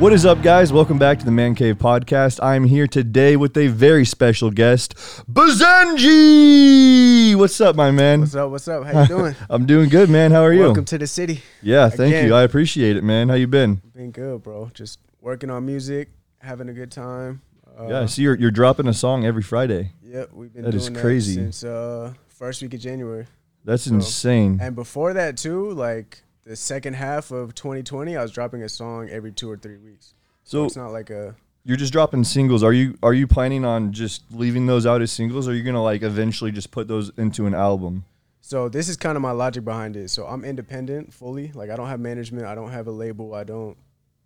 What is up, guys? Welcome back to the Man Cave Podcast. I'm here today with a very special guest, Bazanji. What's up, my man? What's up? What's up? How you doing? I'm doing good, man. How are you? Welcome to the city. yeah, thank again. you. I appreciate it, man. How you been? Been good, bro. Just working on music, having a good time. Uh, yeah, I see you're you're dropping a song every Friday. Yep, we've been That doing is crazy. that since uh, first week of January. That's So- insane. And before that too, like the second half of 2020, I was dropping a song every two or three weeks. So So it's not like a you're just dropping singles. Are you are you planning on just leaving those out as singles, or are you gonna like eventually just put those into an album? So this is kind of my logic behind it. So I'm independent fully. Like I don't have management. I don't have a label. I don't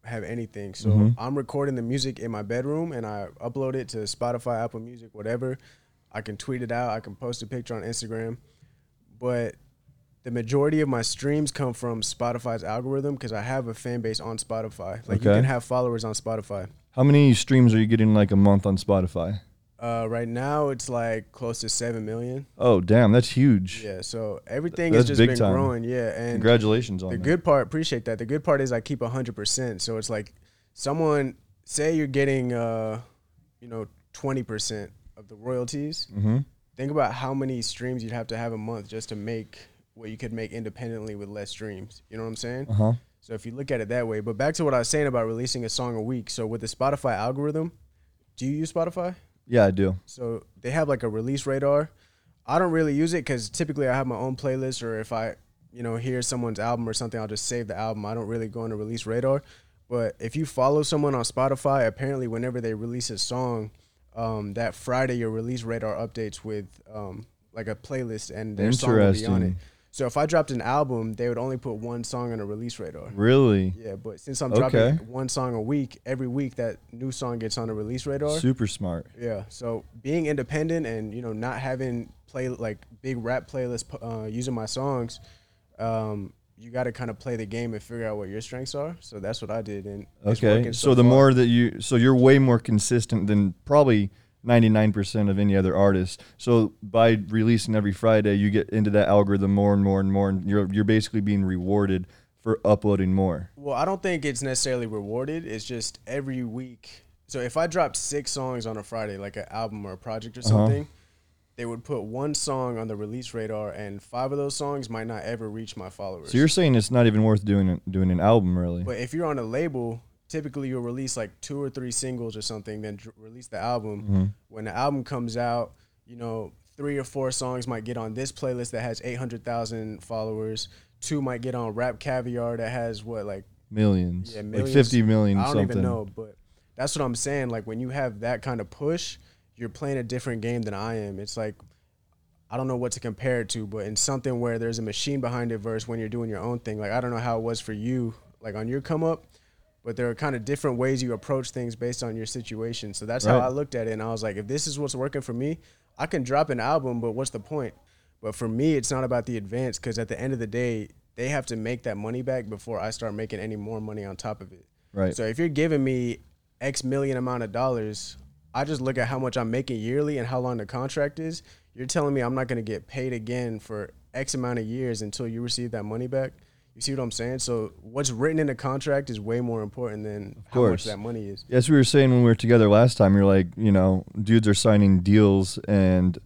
have anything. So Mhm. I'm recording the music in my bedroom and I upload it to Spotify, Apple Music, whatever. I can tweet it out. I can post a picture on Instagram. But the majority of my streams come from Spotify's algorithm because I have a fan base on Spotify. Like you Okay. can have followers on Spotify. How many streams are you getting like a month on Spotify? Uh, right now it's like close to seven million. Oh, damn, that's huge. Yeah. So everything That's has just big been time. growing. Yeah. And Congratulations on the that. good part appreciate that the good part is i keep 100% so it's like someone say you're getting uh you know 20% of the royalties Mm-hmm. think about how many streams you'd have to have a month just to make what you could make independently with less streams you know what i'm saying Uh huh. so if you look at it that way but back to what i was saying about releasing a song a week so with the spotify algorithm do you use spotify Yeah, I do. so they have like a release radar. I don't really use it because typically I have my own playlist, or if I, you know, hear someone's album or something, I'll just save the album. I don't really go on a release radar. But if you follow someone on Spotify, apparently whenever they release a song, um, that Friday your release radar updates with um, like a playlist and their song will be on it. So if I dropped an album, they would only put one song on a release radar. Really? Yeah, but since I'm Okay. dropping one song a week, every week that new song gets on a release radar. Super smart. Yeah. So being independent and you know not having play like big rap playlists uh, using my songs, um, you got to kind of play the game and figure out what your strengths are. So that's what I did. And Okay. working So, the more that you, so you're way more consistent than probably 99% of any other artist. So by releasing every Friday, you get into that algorithm more and more and more, and you're you're basically being rewarded for uploading more. Well, I don't think it's necessarily rewarded. It's just every week. So if I dropped six songs on a Friday, like an album or a project or Uh-huh. something, they would put one song on the release radar, and five of those songs might not ever reach my followers. So you're saying it's not even worth doing doing an album, really? But if you're on a label, typically you'll release like two or three singles or something, then release the album. Mhm. When the album comes out, you know, three or four songs might get on this playlist that has 800,000 followers. Two might get on Rap Caviar that has what, like, Millions, yeah, like 50 million, I don't something. even know, but that's what I'm saying. Like, when you have that kind of push, you're playing a different game than I am. It's like, I don't know what to compare it to, but in something where there's a machine behind it versus when you're doing your own thing. Like I don't know how it was for you, like on your come up, but there are kind of different ways you approach things based on your situation. So that's how I looked at it, and I was like, if this is what's working for me, I can drop an album, but what's the point? But for me, it's not about the advance because at the end of the day, they have to make that money back before I start making any more money on top of it. Right. So if you're giving me X million amount of dollars, I just look at how much I'm making yearly and how long the contract is. You're telling me I'm not going to get paid again for X amount of years until you receive that money back. You see what I'm saying? So what's written in the contract is way more important than how much course. that money is. Yes, we were saying when we were together last time, you're like, you know, dudes are signing deals and,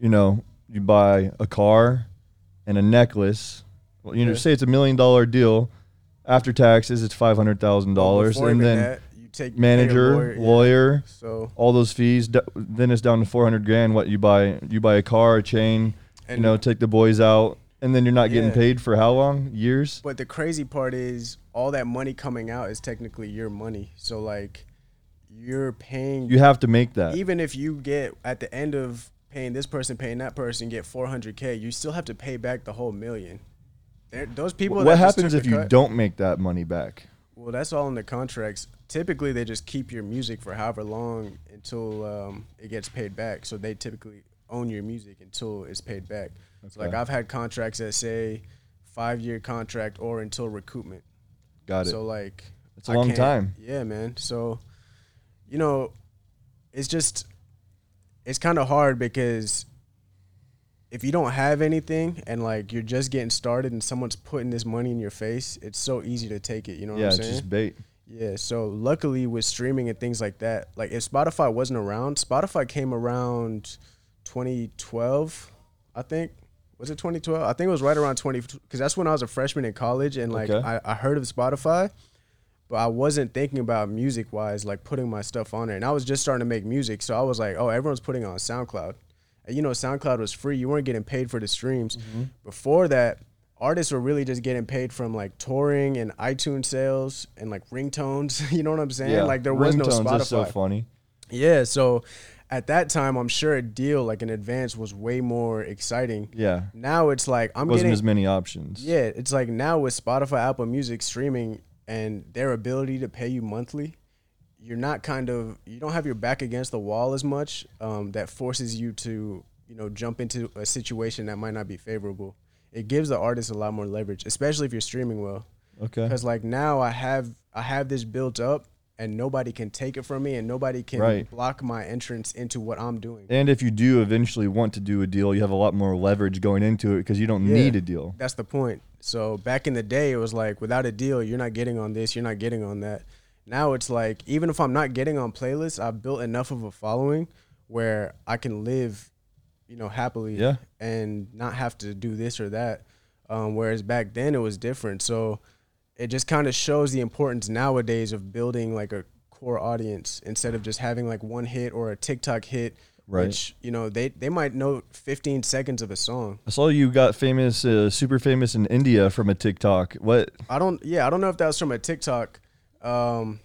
you know, you buy a car and a necklace. Well, you know, say it's a million dollar deal. After taxes, it's five hundred thousand dollars, and then that, you take you pay a manager, lawyer, yeah. So all those fees. D- then it's down to four hundred grand. What you buy? You buy a car, a chain. and you know, take the boys out, and then you're not getting Yeah. paid for how long? Years. But the crazy part is all that money coming out is technically your money. So like you're paying You have to make that. even if you get at the end of paying this person, paying that person, get 400k, you still have to pay back the whole million. They're, those people. what that happens if the you cut- don't make that money back? Well, that's all in the contracts. Typically, they just keep your music for however long until um, it gets paid back. So they typically own your music until it's paid back. So like I've had contracts that say five year contract or until recoupment. Got it. So like It's a I long time. Yeah, man. So, you know, it's just it's kind of hard because if you don't have anything and like you're just getting started and someone's putting this money in your face, it's so easy to take it. You know what yeah, I'm it's saying? just bait. Yeah, so luckily with streaming and things like that, like if Spotify wasn't around, Spotify came around 2012, I think. Was it 2012? I think it was right around 20 because that's when I was a freshman in college and like Okay. I, I heard of Spotify, but I wasn't thinking about music wise, like putting my stuff on there. And I was just starting to make music, so I was like, oh, everyone's putting on SoundCloud. And you know, SoundCloud was free; you weren't getting paid for the streams. Mm-hmm. Before that, artists were really just getting paid from like touring and iTunes sales and like ringtones. You know what I'm saying? Like there was no Spotify. That's so funny. Yeah, so at that time, I'm sure a deal like in advance was way more exciting. Yeah, Now it's like I'm wasn't getting as many options. yeah, it's like now with Spotify, Apple Music streaming and their ability to pay you monthly, you're not kind of you don't have your back against the wall as much. Um, that forces you to you know jump into a situation that might not be favorable. It gives the artist a lot more leverage, especially if you're streaming well. Okay. Because like now I have I have this built up and nobody can take it from me and nobody can Right. block my entrance into what I'm doing. And if you do eventually want to do a deal, you have a lot more leverage going into it because you don't Yeah. need a deal. That's the point. So back in the day, it was like without a deal, you're not getting on this, you're not getting on that. Now it's like even if I'm not getting on playlists, I've built enough of a following where I can live, you know, happily Yeah. and not have to do this or that. Um, whereas back then it was different. So it just kind of shows the importance nowadays of building like a core audience instead of just having like one hit or a TikTok hit. Right. Which you know they they might know 15 seconds of a song. I saw you got famous, uh, super famous in India from a TikTok. What? I don't. Yeah, I don't know if that was from a TikTok. Um,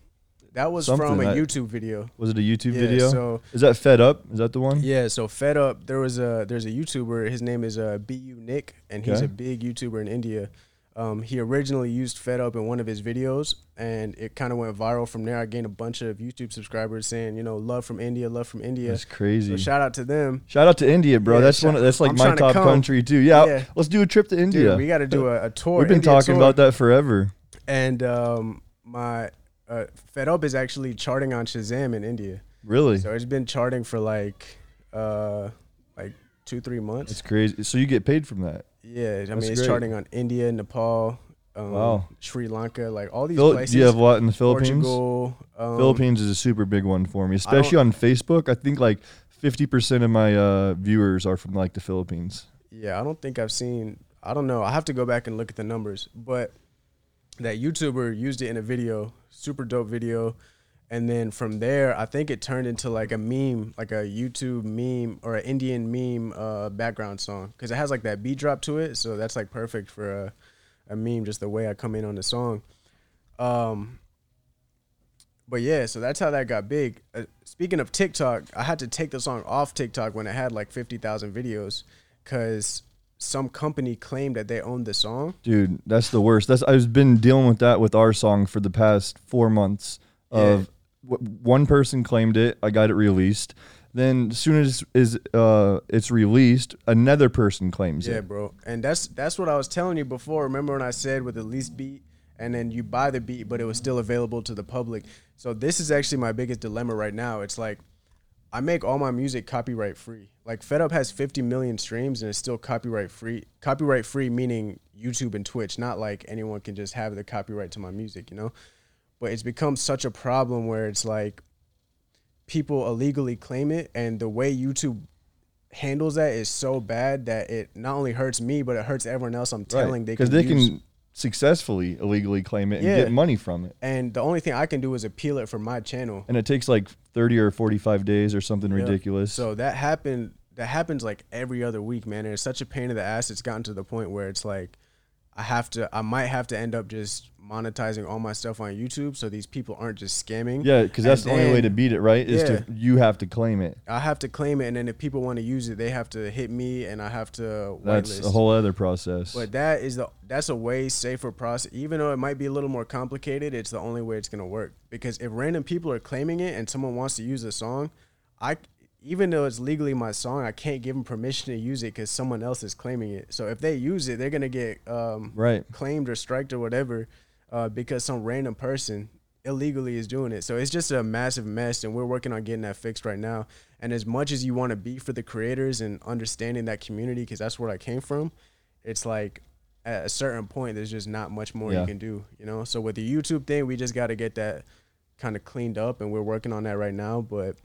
that was Something from a that- YouTube video. Was it a YouTube Yeah, video? so- Is that Fed Up? Is that the one? Yeah, so Fed Up, there was a there's a YouTuber. His name is uh, Bu Nick, and he's Okay. a big YouTuber in India. Um, he originally used Fed Up in one of his videos, and it kind of went viral from there. I gained a bunch of YouTube subscribers saying, you know, love from India, love from India. That's crazy. So shout out to them. Shout out to India, bro. Yeah, that's one. That's like I'm my trying to top country too. Yeah, Yeah. let's do a trip to India. Dude, we got to do a, a tour. We've been India talking tour. about that forever. And um, my uh, Fed Up is actually charting on Shazam in India. Really, So it's been charting for like uh like two three months. it's crazy. So you get paid from that. Yeah, I that's mean it's great. charting on India, Nepal, um, Wow. Sri Lanka, like all these Phil- places. do you have a lot in the Philippines? Portugal, um, Philippines is a super big one for me, especially on Facebook. I think like fifty percent of my uh, viewers are from like the Philippines. Yeah, I don't think I've seen. I don't know. I have to go back and look at the numbers, but that YouTuber used it in a video, super dope video. And then from there, I think it turned into like a meme, like a YouTube meme or an Indian meme uh, background song, because it has like that beat drop to it. So that's like perfect for a, a meme, just the way I come in on the song. Um, but yeah, so that's how that got big. Uh, speaking of TikTok, I had to take the song off TikTok when it had like fifty thousand videos, because some company claimed that they owned the song. Dude, that's the worst. That's I've been dealing with that with our song for the past four months. Of w- one person claimed it, I got it released. Then as soon as is uh it's released, another person claims it Yeah, it. bro. And that's that's what I was telling you before. Remember when I said with the least beat and then you buy the beat but it was still available to the public. So this is actually my biggest dilemma right now. It's like I make all my music copyright free. Like Fed Up has 50 million streams and it's still copyright free. Copyright free meaning YouTube and Twitch, not like anyone can just have the copyright to my music, you know? But it's become such a problem where it's like people illegally claim it and the way YouTube handles that is so bad that it not only hurts me but it hurts everyone else I'm telling they because they use. can successfully illegally claim it and Yeah. get money from it. and the only thing I can do is appeal it for my channel. And it takes like 30 or 45 days or something Yeah. ridiculous. So that happened. That happens like every other week, man. And it's such a pain in the ass. It's gotten to the point where it's like, I have to. I might have to end up just monetizing all my stuff on YouTube, so these people aren't just scamming. yeah, because that's And the only way to beat it, right? Is Yeah. to you have to claim it. I have to claim it, and then if people want to use it, they have to hit me, and I have to That's a whole other process. But that is the that's a way safer process. Even though it might be a little more complicated, it's the only way it's gonna work. Because if random people are claiming it and someone wants to use the song, I even though it's legally my song, I can't give them permission to use it because someone else is claiming it. So if they use it, they're gonna get um, right. claimed or striked or whatever uh, because some random person illegally is doing it. So it's just a massive mess, and we're working on getting that fixed right now. And as much as you want to be for the creators and understanding that community, because that's where I came from, it's like at a certain point, there's just not much more Yeah. you can do. You know. So with the YouTube thing, we just got to get that kind of cleaned up, and we're working on that right now. But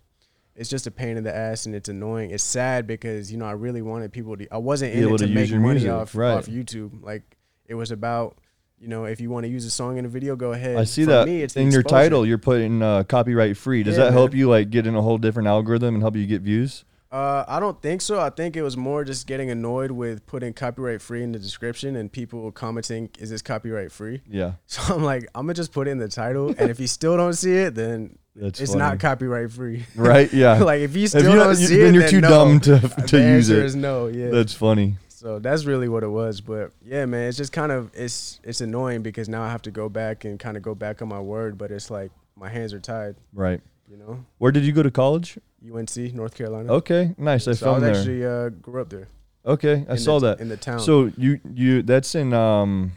it's just a pain in the ass, and it's annoying. It's sad because you know I really wanted people to. I wasn't in able it to, make money music, off right. off YouTube. Like it was about. You know, if you want to use a song in a video, go ahead. I see For that me, it's in your title. You're putting uh, copyright free. Does Yeah, that help man. you like get in a whole different algorithm and help you get views? Uh, I don't think so. I think it was more just getting annoyed with putting copyright free in the description and people commenting, "Is this copyright free?" Yeah, So I'm like, I'm gonna just put it in the title, and if you still don't see it, then that's it's funny. not copyright free. right. Yeah, like if you still you don't don't- see then it, you're too no. dumb to- The to use answer it. is no. Yeah. that's funny. so that's really what it was. But yeah, man, it's just kind of it's it's annoying because now I have to go back and kind of go back on my word, but it's like my hands are tied. Right. You know, Where did you go to college? UNC, North Carolina. Okay, nice. I so I actually uh, grew up there. okay, I in saw the, that. in the town. So you you that's in um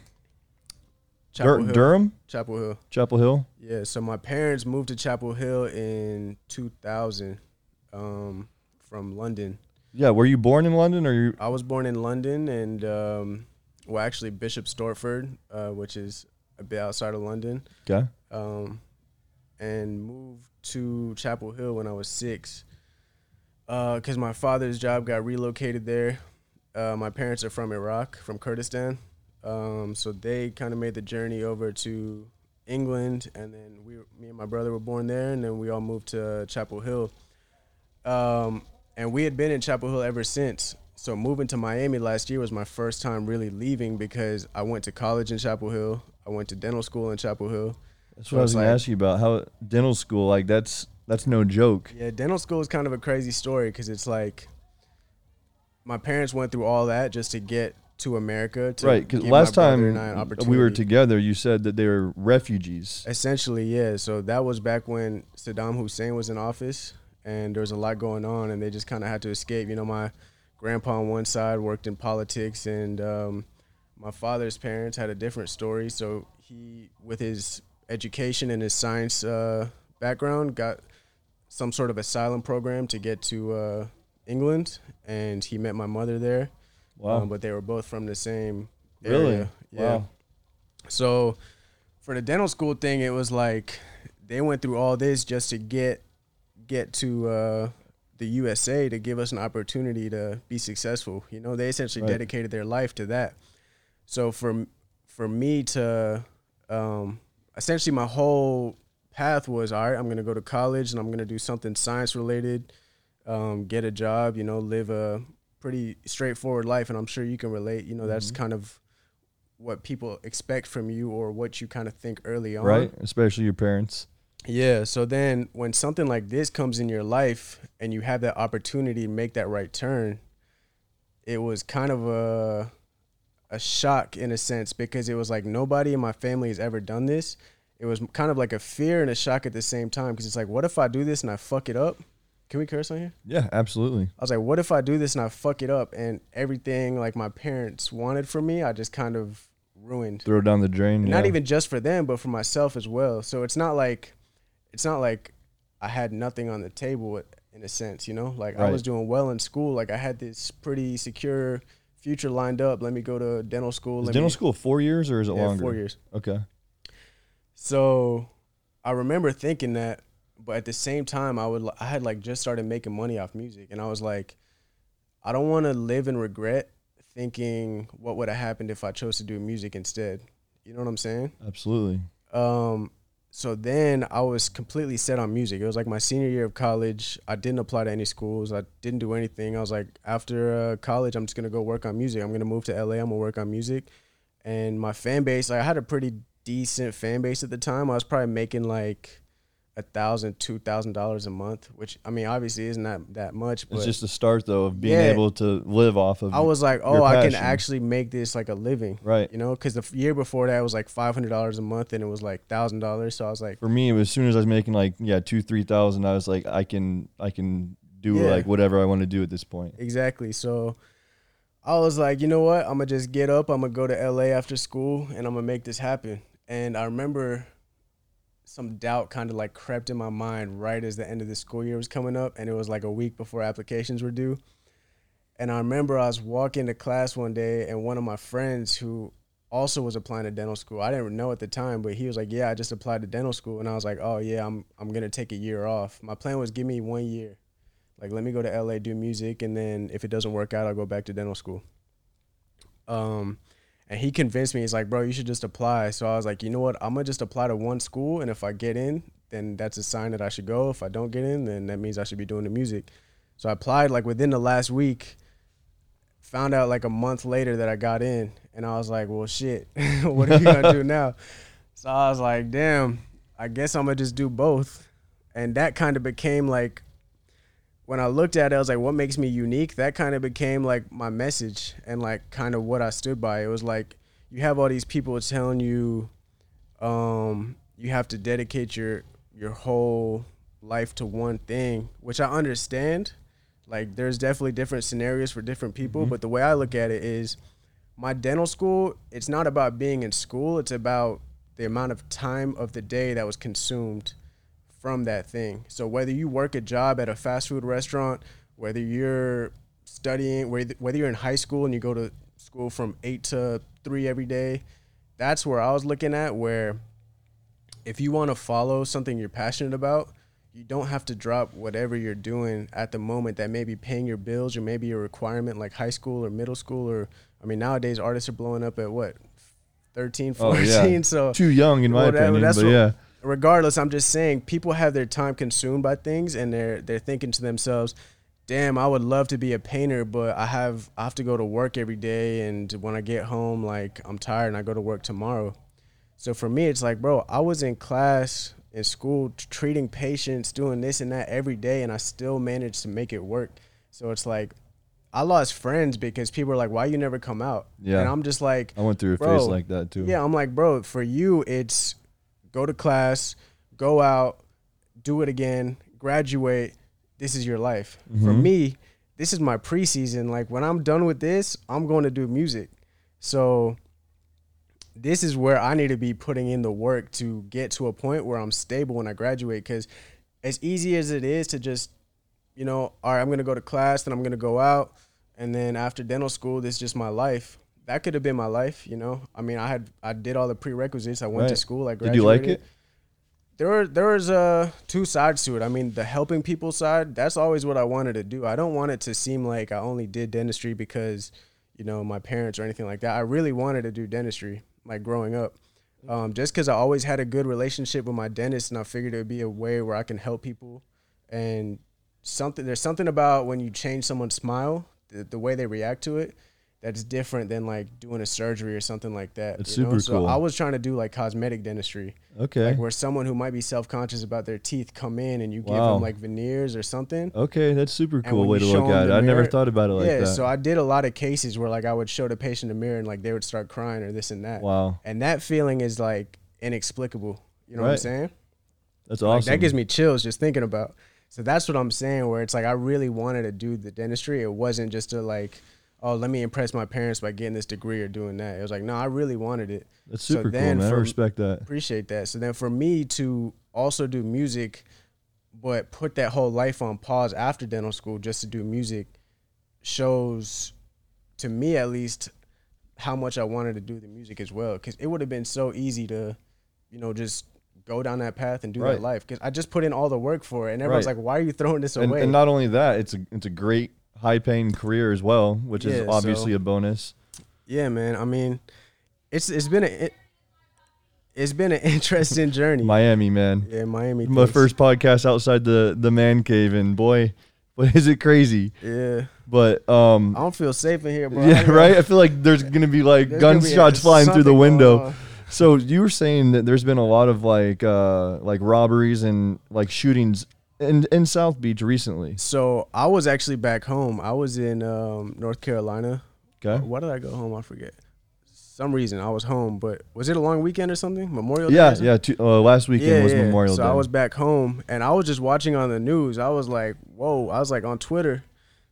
Chapel Dur- Hill. Durham, Chapel Hill. Chapel Hill. Yeah, so my parents moved to Chapel Hill in 2000 um, from London. Yeah, were you born in London or you? I was born in London and, um, well, actually, Bishop Stortford, uh, which is a bit outside of London, Okay. um, and moved to Chapel Hill when I was six because my father's job got relocated there. Uh, my parents are from Iraq, from Kurdistan. Um, so they kind of made the journey over to England, and then we, me and my brother were born there, and then we all moved to Chapel Hill. Um, and we had been in Chapel Hill ever since. So moving to Miami last year was my first time really leaving because I went to college in Chapel Hill. I went to dental school in Chapel Hill. That's So what I was gonna like- ask you about. How dental school? Like that's that's no joke. Yeah, dental school is kind of a crazy story because it's like my parents went through all that just to get to America. To Right. Because last brother and I an time we were together, you said that they were refugees. Essentially, yeah. So that was back when Saddam Hussein was in office, and there was a lot going on, and they just kind of had to escape. You know, my grandpa on one side worked in politics, and um, my father's parents had a different story. So he, with his education and his science uh, background, got some sort of asylum program to get to uh, England, and he met my mother there. Wow. Um, but they were both from the same Really? area. Yeah. Wow. So for the dental school thing, it was like they went through all this just to get get to uh, the USA to give us an opportunity to be successful. You know, they essentially Right. dedicated their life to that. So for for me to um, essentially my whole path was all right. I'm gonna go to college and I'm gonna do something science related, um, get a job. You know, live a pretty straightforward life, and I'm sure you can relate. You know, that's Mhm. kind of what people expect from you or what you kind of think early on. Right. Especially your parents. Yeah. So then when something like this comes in your life and you have that opportunity to make that right turn, it was kind of a a shock in a sense because it was like nobody in my family has ever done this. It was kind of like a fear and a shock at the same time because it's like, what if I do this and I fuck it up? Can we curse on here? Yeah. Absolutely. I was like, what if I do this and I fuck it up and everything like my parents wanted from me, I just kind of ruined. Throw down the drain. Yeah. Not even just for them, but for myself as well. So it's not like it's not like I had nothing on the table in a sense, you know? Like I was doing well in school. Like I had this pretty secure future lined up. Let me go to dental school. Is dental me, school four years or is it yeah, longer? four years. Okay. So I remember thinking that, but at the same time, I would I had like just started making money off music, and I was like, I don't want to live in regret, thinking what would have happened if I chose to do music instead. You know what I'm saying? Absolutely. Um, so then I was completely set on music. It was like my senior year of college. I didn't apply to any schools. I didn't do anything. I was like, after uh, college, I'm just gonna go work on music. I'm gonna move to LA. I'm gonna work on music. And my fan base, like, I had a pretty decent fan base at the time. I was probably making like a thousand, two thousand dollars a month, which I mean, obviously isn't that that much. But It's just the start though of being Yeah. able to live off of. I was like, oh, I can actually make this like a living, right. you know? Because the f- year before that was like five hundred dollars a month, and it was like thousand dollars. So I was like. For me, it was as soon as I was making like yeah two three thousand, I was like I can I can do Yeah. like whatever I want to do at this point. Exactly. So I was like, you know what? I'm gonna just get up. I'm gonna go to LA after school, and I'm gonna make this happen. And I remember some doubt kind of like crept in my mind right as the end of the school year was coming up, and it was like a week before applications were due. And I remember I was walking to class one day, and one of my friends who also was applying to dental school. I didn't know at the time, but he was like, "Yeah, I just applied to dental school," and I was like, "Oh yeah, I'm I'm gonna take a year off." My plan was give me one year, like let me go to LA do music, and then if it doesn't work out, I'll go back to dental school. Um, and he convinced me. He's like, "Bro, you should just apply." So I was like, "You know what? I'm gonna just apply to one school, and if I get in, then that's a sign that I should go. If I don't get in, then that means I should be doing the music." So I applied like within the last week. Found out like a month later that I got in, and I was like, "Well, shit, what are you gonna do now?" So I was like, "Damn, I guess I'm gonna just do both," and that kind of became like when I looked at it, I was like, what makes me unique? That kind of became like my message and like kind of what I stood by. It was like you have all these people telling you um, you have to dedicate your your whole life to one thing, which I understand. Like there's definitely different scenarios for different people, Mhm. but the way I look at it is my dental school, it's not about being in school, it's about the amount of time of the day that was consumed from that thing. So whether you work a job at a fast food restaurant, whether you're studying, whether whether you're in high school and you go to school from 8 to 3 every day, that's where I was looking at where if you want to follow something you're passionate about, you don't have to drop whatever you're doing at the moment that may be paying your bills or maybe a requirement like high school or middle school or I mean nowadays artists are blowing up at what 13 Oh, 14 yeah. so Too young, in my Well, that- opinion. that's But what- yeah, regardless, I'm just saying people have their time consumed by things and they're they're thinking to themselves, "Damn, I would love to be a painter, but I have I have to go to work every day and when I get home like I'm tired and I go to work tomorrow." So for me, it's like, bro, I was in class in school treating patients, doing this and that every day and I still managed to make it work. So it's like I lost friends because people are like, "Why you never come out?" Yeah. And I'm just like, I went through a phase like that too. yeah, I'm like, bro, for you, it's go to class, go out, do it again, graduate. This is your life. For Mhm. me, this is my preseason. Like when I'm done with this, I'm going to do music. So this is where I need to be putting in the work to get to a point where I'm stable when I graduate. Because as easy as it is to just, you know, all right, I'm going to go to class, then I'm going to go out. And then after dental school, this is just my life. That could have been my life, you know. I mean, I had I did all the prerequisites. I went to school. I Did you like it? There were there was uh two sides to it. I mean, the helping people side, that's always what I wanted to do. I don't want it to seem like I only did dentistry because, you know, my parents or anything like that. I really wanted to do dentistry, like growing up. Um, just because I always had a good relationship with my dentist, and I figured it would be a way where I can help people. And something there's something about when you change someone's smile, the, the way they react to it, that's different than like doing a surgery or something like that. That's you know? so cool. I was trying to do like cosmetic dentistry Okay. like where someone who might be self-conscious about their teeth come in and you give them like veneers or something okay, that's super cool way to look at it. I never thought about it like yeah that. Yeah, so i did a lot of cases where like i would show the patient a mirror and like they would start crying or this and that wow, and that feeling is like inexplicable you know what i'm saying that's like, awesome. that gives me chills just thinking about so that's what i'm saying where it's like i really wanted to do the dentistry it wasn't just to like oh let me impress my parents by getting this degree or doing that it was like no i really wanted it that's so super cool, then man. I respect that. appreciate that. So then for me to also do music, but put that whole life on pause after dental school just to do music shows to me at least how much I wanted to do the music as well. Cause it would have been so easy to, you know, just go down that path and do Right. that life. Cause I just put in all the work for it. And everyone's Right. like, why are you throwing this And, away? and not only that, it's a it's a great high paying career as well, which Yeah, is obviously so- a bonus. yeah, man. I mean, it's it's been a it, it's been an interesting journey. Miami, man. yeah, Miami. My thanks. first podcast outside the the man cave, and boy, boy, is it crazy. Yeah. But um, I don't feel safe in here, bro. yeah, right. I feel like there's gonna be like There's gonna be gunshots flying through the going window. on. So you were saying that there's been a lot of like uh like robberies and like shootings in in South Beach recently. So I was actually back home. I was in um, North Carolina. Okay. Why did I go home? I forget. Some reason I was home, but was it a long weekend or something? Memorial Day. Yeah, yeah. Two, uh, last weekend was Memorial so Day. So I was back home and I was just watching on the news. I was like, whoa. I was like on Twitter,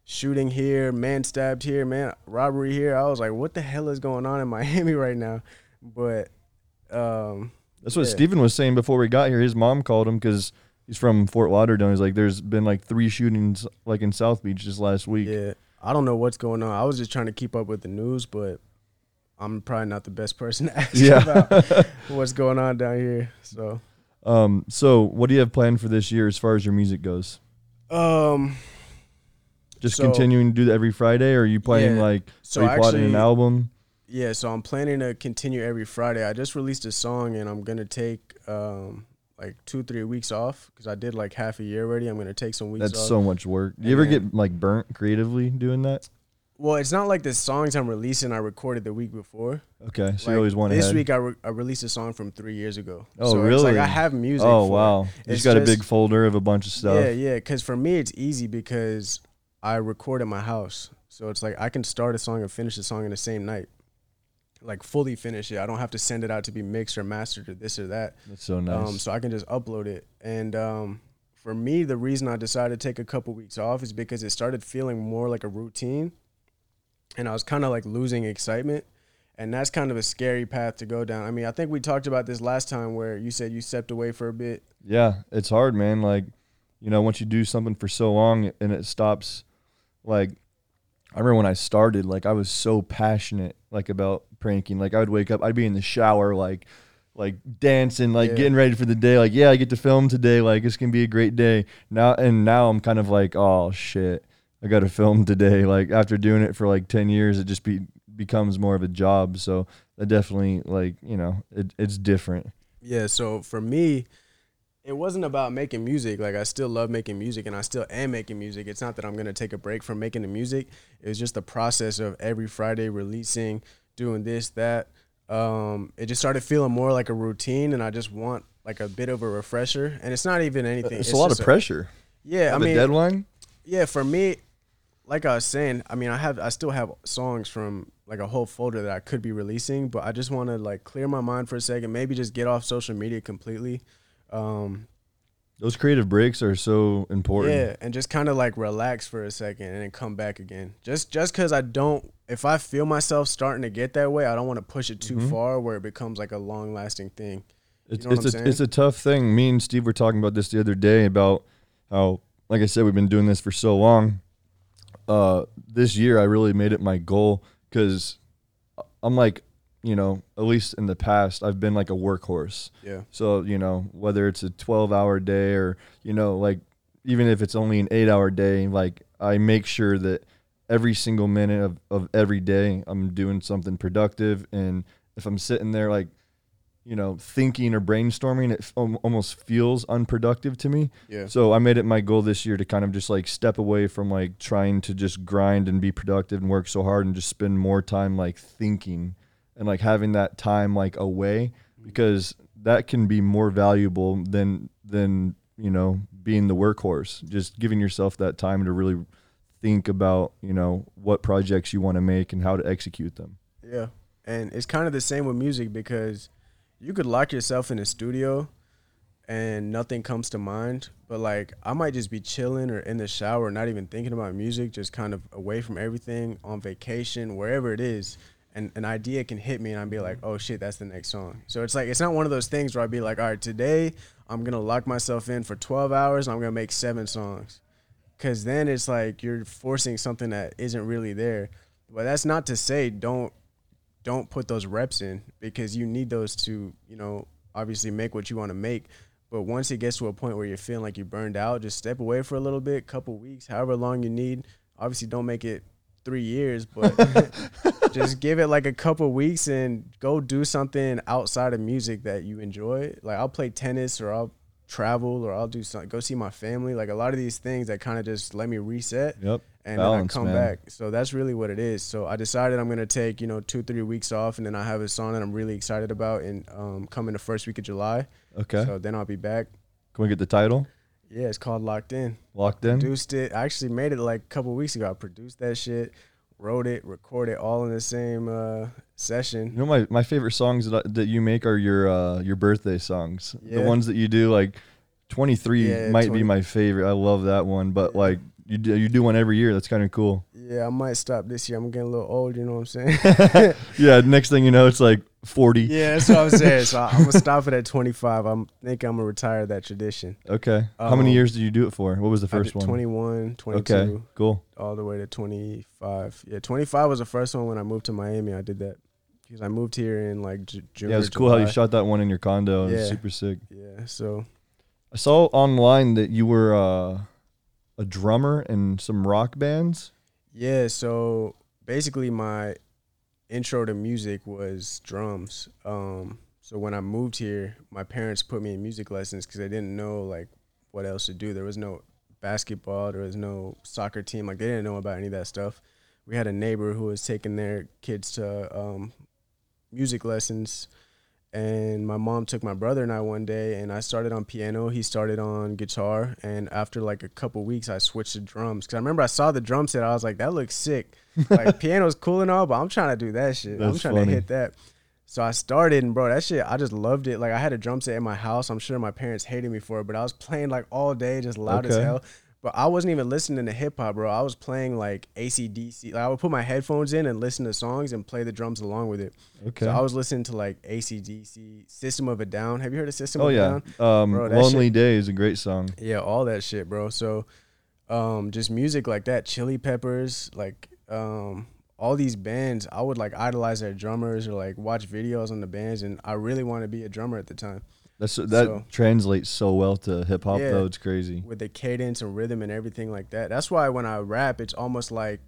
shooting here, man stabbed here, man robbery here. I was like, what the hell is going on in Miami right now? But um, That's what yeah. Steven was saying before we got here. His mom called him because he's from Fort Lauderdale. He's like, there's been like three shootings like in South Beach just last week. yeah, I don't know what's going on. I was just trying to keep up with the news, but I'm probably not the best person to ask Yeah. about what's going on down here. So, Um, so what do you have planned for this year as far as your music goes? um, Just So- continuing to do that every Friday, or are you planning Yeah. like so are you plotting an album? yeah. So I'm planning to continue every Friday. I just released a song, and I'm gonna take um like two, three weeks off because I did like half a year already. I'm gonna take some weeks That's off. so much work. Do you And ever get like burnt creatively doing that? well, it's not like the songs I'm releasing. I recorded the week before. Okay, so Like, you always want this ahead. week I, re- I released a song from three years ago. Oh, so It's really? like I have music. oh for it. wow, you It's just got a big folder of a bunch of stuff. Yeah, yeah. Because for me, it's easy because I record at my house, so it's like I can start a song and finish a song in the same night, like fully finish it. I don't have to send it out to be mixed or mastered or this or that. That's so nice. Um, so I can just upload it. And um, for me, the reason I decided to take a couple weeks off is because it started feeling more like a routine, and I was kind of like losing excitement. And that's kind of a scary path to go down. I mean, I think we talked about this last time where you said you stepped away for a bit. Yeah, it's hard, man. Like, you know, once you do something for so long and it stops, like, I remember when I started, like, I was so passionate, like, about pranking. Like, I would wake up, I'd be in the shower, like, like dancing, like Yeah. getting ready for the day. Like, yeah, I get to film today. Like, it's gonna be a great day. Now, and now I'm kind of like, oh shit, I got to film today. Like, after doing it for like ten years, it just be becomes more of a job. So, I definitely, like, you know, it, it's different. Yeah, so for me, it wasn't about making music. Like I still love making music and I still am making music. It's not that I'm gonna take a break from making the music. It was just the process of every Friday releasing, doing this, that. Um, it just started feeling more like a routine and I just want like a bit of a refresher. And it's not even anything. It's, a lot of pressure. yeah, I mean deadline. yeah, for me, like I was saying, I mean, I have, I still have songs from like a whole folder that I could be releasing, but I just want to like clear my mind for a second, maybe just get off social media completely. Um, Those creative breaks are so important. yeah, and just kind of like relax for a second and then come back again. Just, just because I don't, if I feel myself starting to get that way, I don't want to push it too Mhm. far where it becomes like a long lasting thing. It's, it's a saying? it's a tough thing. Me and Steve were talking about this the other day about how, like I said, we've been doing this for so long. Uh, this year I really made it my goal because I'm like, you know, at least in the past I've been like a workhorse. Yeah. So you know, whether it's a 12 hour day or you know, like even if it's only an eight hour day, like I make sure that every single minute of, of every day I'm doing something productive. And if I'm sitting there like, you know, thinking or brainstorming, it f- almost feels unproductive to me. Yeah. So I made it my goal this year to kind of just like step away from like trying to just grind and be productive and work so hard and just spend more time like thinking and like having that time like away because that can be more valuable than than you know being the workhorse just giving yourself that time to really think about you know what projects you want to make and how to execute them Yeah. And it's kind of the same with music because you could lock yourself in a studio and nothing comes to mind. But like I might just be chilling or in the shower, not even thinking about music, just kind of away from everything, on vacation, wherever it is. And an idea can hit me and I'd be like, oh shit, that's the next song. So it's like it's not one of those things where I'd be like, all right, today I'm gonna lock myself in for twelve hours, and I'm gonna make seven songs. Cause then it's like you're forcing something that isn't really there. But that's not to say don't don't put those reps in because you need those to, you know, obviously make what you want to make. But once it gets to a point where you're feeling like you're burned out, just step away for a little bit, couple weeks, however long you need. Obviously, don't make it three years, but just give it like a couple weeks and go do something outside of music that you enjoy. Like I'll play tennis or I'll travel or I'll do something, go see my family. Like a lot of these things that kind of just let me reset yep and Balance, then I come man. back. So that's really what it is. So I decided I'm gonna take you know two three weeks off, and then I have a song that I'm really excited about, and um, coming the first week of July. okay So then I'll be back. can we get the title Yeah, it's called Locked In. locked in Produced it. I actually made it like a couple weeks ago. I produced that shit, wrote it, recorded all in the same uh, you know my, my favorite songs that, I, that you make are your uh your birthday songs. The ones that you do like 23 Yeah, might 20 be my favorite. I love that one but like you do, you do one every year that's kind of cool Yeah, I might stop this year. I'm getting a little old. You know what I'm saying? yeah next thing you know it's like 40. Yeah, that's what I'm saying. So I'm gonna stop it at 25. I'm think I'm gonna retire that tradition. Okay. How many Um, years did you do it for? What was the first one? 21, 22, Okay. Cool. all the way to 25. Yeah, 25 was the first one when I moved to Miami. I did that because I moved here in like J- June. Yeah, or it's cool how you shot that one in your condo. It was Yeah. super sick. Yeah, so I saw online that you were uh, a drummer in some rock bands. Yeah, so basically my intro to music was drums. Um, so when I moved here, my parents put me in music lessons because they didn't know like what else to do. There was no basketball, there was no soccer team. Like they didn't know about any of that stuff. We had a neighbor who was taking their kids to um, music lessons, and my mom took my brother and I one day, and I started on piano. He started on guitar, and after like a couple weeks, I switched to drums because I remember I saw the drum set. I was like, that looks sick. Like piano's cool and all, but I'm trying to do that shit. I'm trying funny. to hit that. So I started, and bro, that shit, I just loved it. Like I had a drum set in my house. I'm sure my parents hated me for it, but I was playing like all day, just loud as hell. But I wasn't even listening to hip hop, bro. I was playing like ACDC. Like I would put my headphones in and listen to songs and play the drums along with it. Okay. So I was listening to like ACDC, System of a Down. Have you heard of System oh of a yeah. Down? Um, Bro, Lonely Day is a great song. Yeah, all that shit, bro. So, um, just music like that, Chili Peppers, like, um, all these bands, I would like idolize their drummers or like watch videos on the bands, and I really want to be a drummer at the time That's that So- translates so well to hip hop Yeah. though. It's crazy. with the cadence and rhythm and everything like that. That's why when I rap, it's almost like,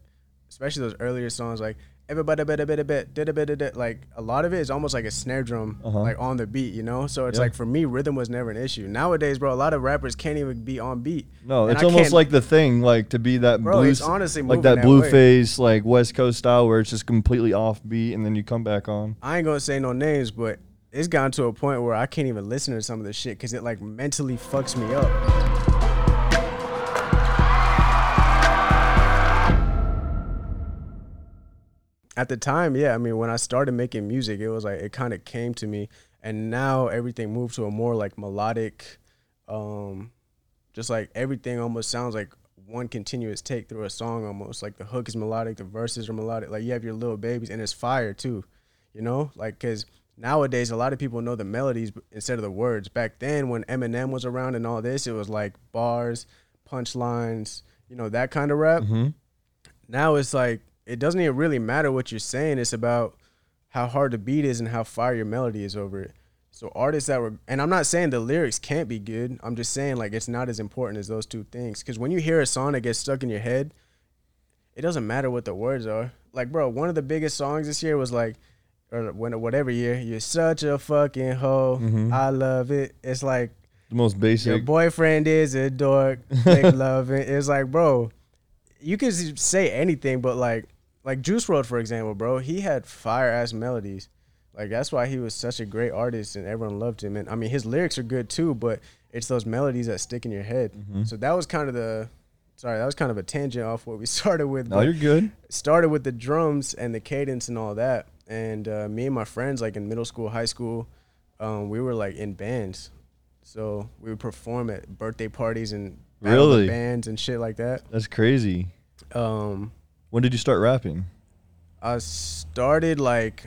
especially those earlier songs, like everybody bit a bit a bit did a bit a bit like a lot of it is almost like a snare drum Uh-huh. like on the beat you know so it's like for me rhythm was never an issue nowadays bro a lot of rappers can't even be on beat No, it's I almost like the thing, like to be that bro blues, it's honestly like moving that way. blueface, like West Coast style, where it's just completely off beat, and then you come back on. I ain't gonna say no names, but it's gotten to a point where I can't even listen to some of this shit because it like mentally fucks me up. At the time, yeah, I mean, when I started making music, it was like it kind of came to me, and now everything moved to a more like melodic, um, just like everything almost sounds like one continuous take through a song almost. Like the hook is melodic, the verses are melodic. Like you have your little babies, and it's fire too you know like because nowadays a lot of people know the melodies instead of the words. Back then when eminem was around and all this it was like bars punchlines you know that kind of rap. Mm-hmm. now it's like it doesn't even really matter what you're saying. It's about how hard the beat is and how fire your melody is over it. So artists that were and i'm not saying the lyrics can't be good. I'm just saying like it's not as important as those two things. Because when you hear a song that gets stuck in your head it doesn't matter what the words are. Like bro one of the biggest songs this year was like or when whatever year you're such a fucking hoe Mhm. i love it it's like The most basic. your boyfriend is a dork make love it it's like bro you can say anything but like like Juice WRLD for example bro he had fire ass melodies like that's why he was such a great artist and everyone loved him and i mean his lyrics are good too but it's those melodies that stick in your head Mhm. so that was kind of the sorry that was kind of a tangent off what we started with No, but you're good. started with the drums and the cadence and all that. And uh, me and my friends, like in middle school, high school, um, we were like in bands. So we would perform at birthday parties and Really? bands and shit like that. That's crazy. Um, When did you start rapping? I started like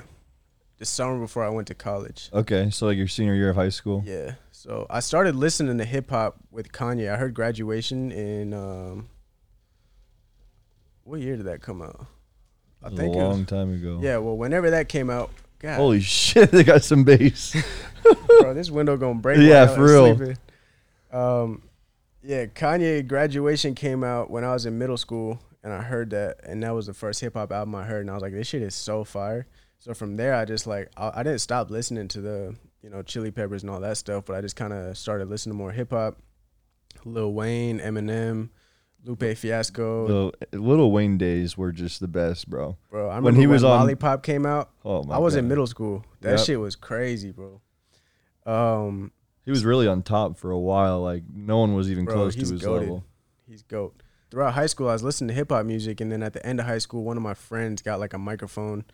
the summer before I went to college. Okay, so like your senior year of high school. Yeah. So I started listening to hip hop with Kanye. I heard graduation in um, what year did that come out? I think a it was- long time ago. yeah. Well, whenever that came out, God, Holy shit, they got some bass. bro, this window gonna break. Yeah, while for real. sleeping. Um, yeah, Kanye graduation came out when I was in middle school, and I heard that, and that was the first hip hop album I heard, and I was like, this shit is so fire. So from there, I just like I, I didn't stop listening to the you know Chili Peppers and all that stuff, but I just kind of started listening to more hip hop. Lil Wayne, Eminem, Lupe Fiasco, the Lil Wayne days were just the best, bro. bro. I when remember he was when on- Lollipop came out. Oh my I was God. in middle school. That Yep. shit was crazy, bro. Um, He was really on top for a while. Like no one was even Bro, close to his goated. level. He's goat. Throughout high school, I was listening to hip hop music, and then at the end of high school, one of my friends got like a microphone.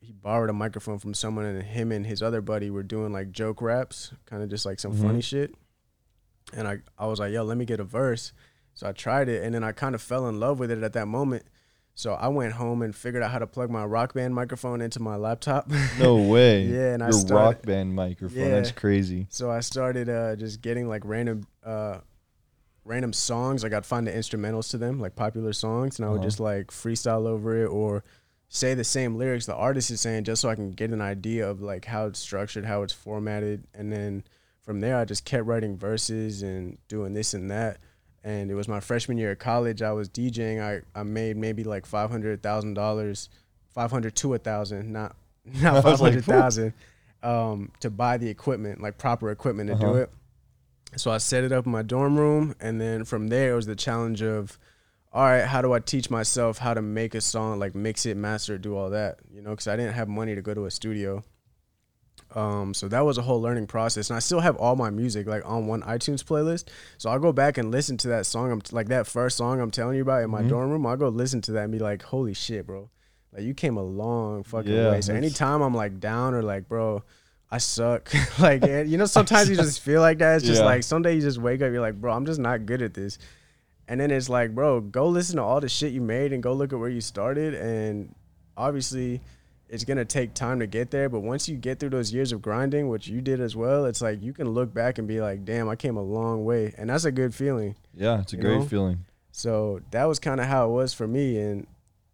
He borrowed a microphone from someone, and him and his other buddy were doing like joke raps, kind of just like some Mhm. funny shit. And I, I was like, yo, let me get a verse. So I tried it, and then I kind of fell in love with it at that moment. So I went home and figured out how to plug my rock band microphone into my laptop. No way. Yeah, and I Your started- rock band microphone. Yeah. That's crazy. so I started uh, just getting like random uh, random songs. Like I'd find the instrumentals to them, like popular songs, and I would Uh-huh. just like freestyle over it or say the same lyrics the artist is saying just so I can get an idea of like how it's structured, how it's formatted, and then from there I just kept writing verses and doing this and that. And it was my freshman year of college. I was DJing. I, I made maybe like five hundred thousand dollars, five hundred to a thousand, not not five like, um, to buy the equipment, like proper equipment to do Uh-huh. it. So I set it up in my dorm room, and then from there it was the challenge of, all right, how do I teach myself how to make a song, like mix it, master it, do all that, you know? Because I didn't have money to go to a studio. Um, so that was a whole learning process, and I still have all my music like on one iTunes playlist. So I'll go back and listen to that song. I'm like that first song I'm telling you about in my Mhm. dorm room. I'll go listen to that and be like, "Holy shit, bro! Like you came a long fucking Yeah, way." So anytime I'm like down or like, bro, I suck. like you know, sometimes you just feel like that. It's just Yeah. like someday you just wake up, you're like, bro, I'm just not good at this. And then it's like, bro, go listen to all the shit you made and go look at where you started. And obviously, it's gonna take time to get there. But once you get through those years of grinding, which you did as well, it's like you can look back and be like, damn, I came a long way, and that's a good feeling. Yeah, it's a great know? feeling. So that was kind of how it was for me. And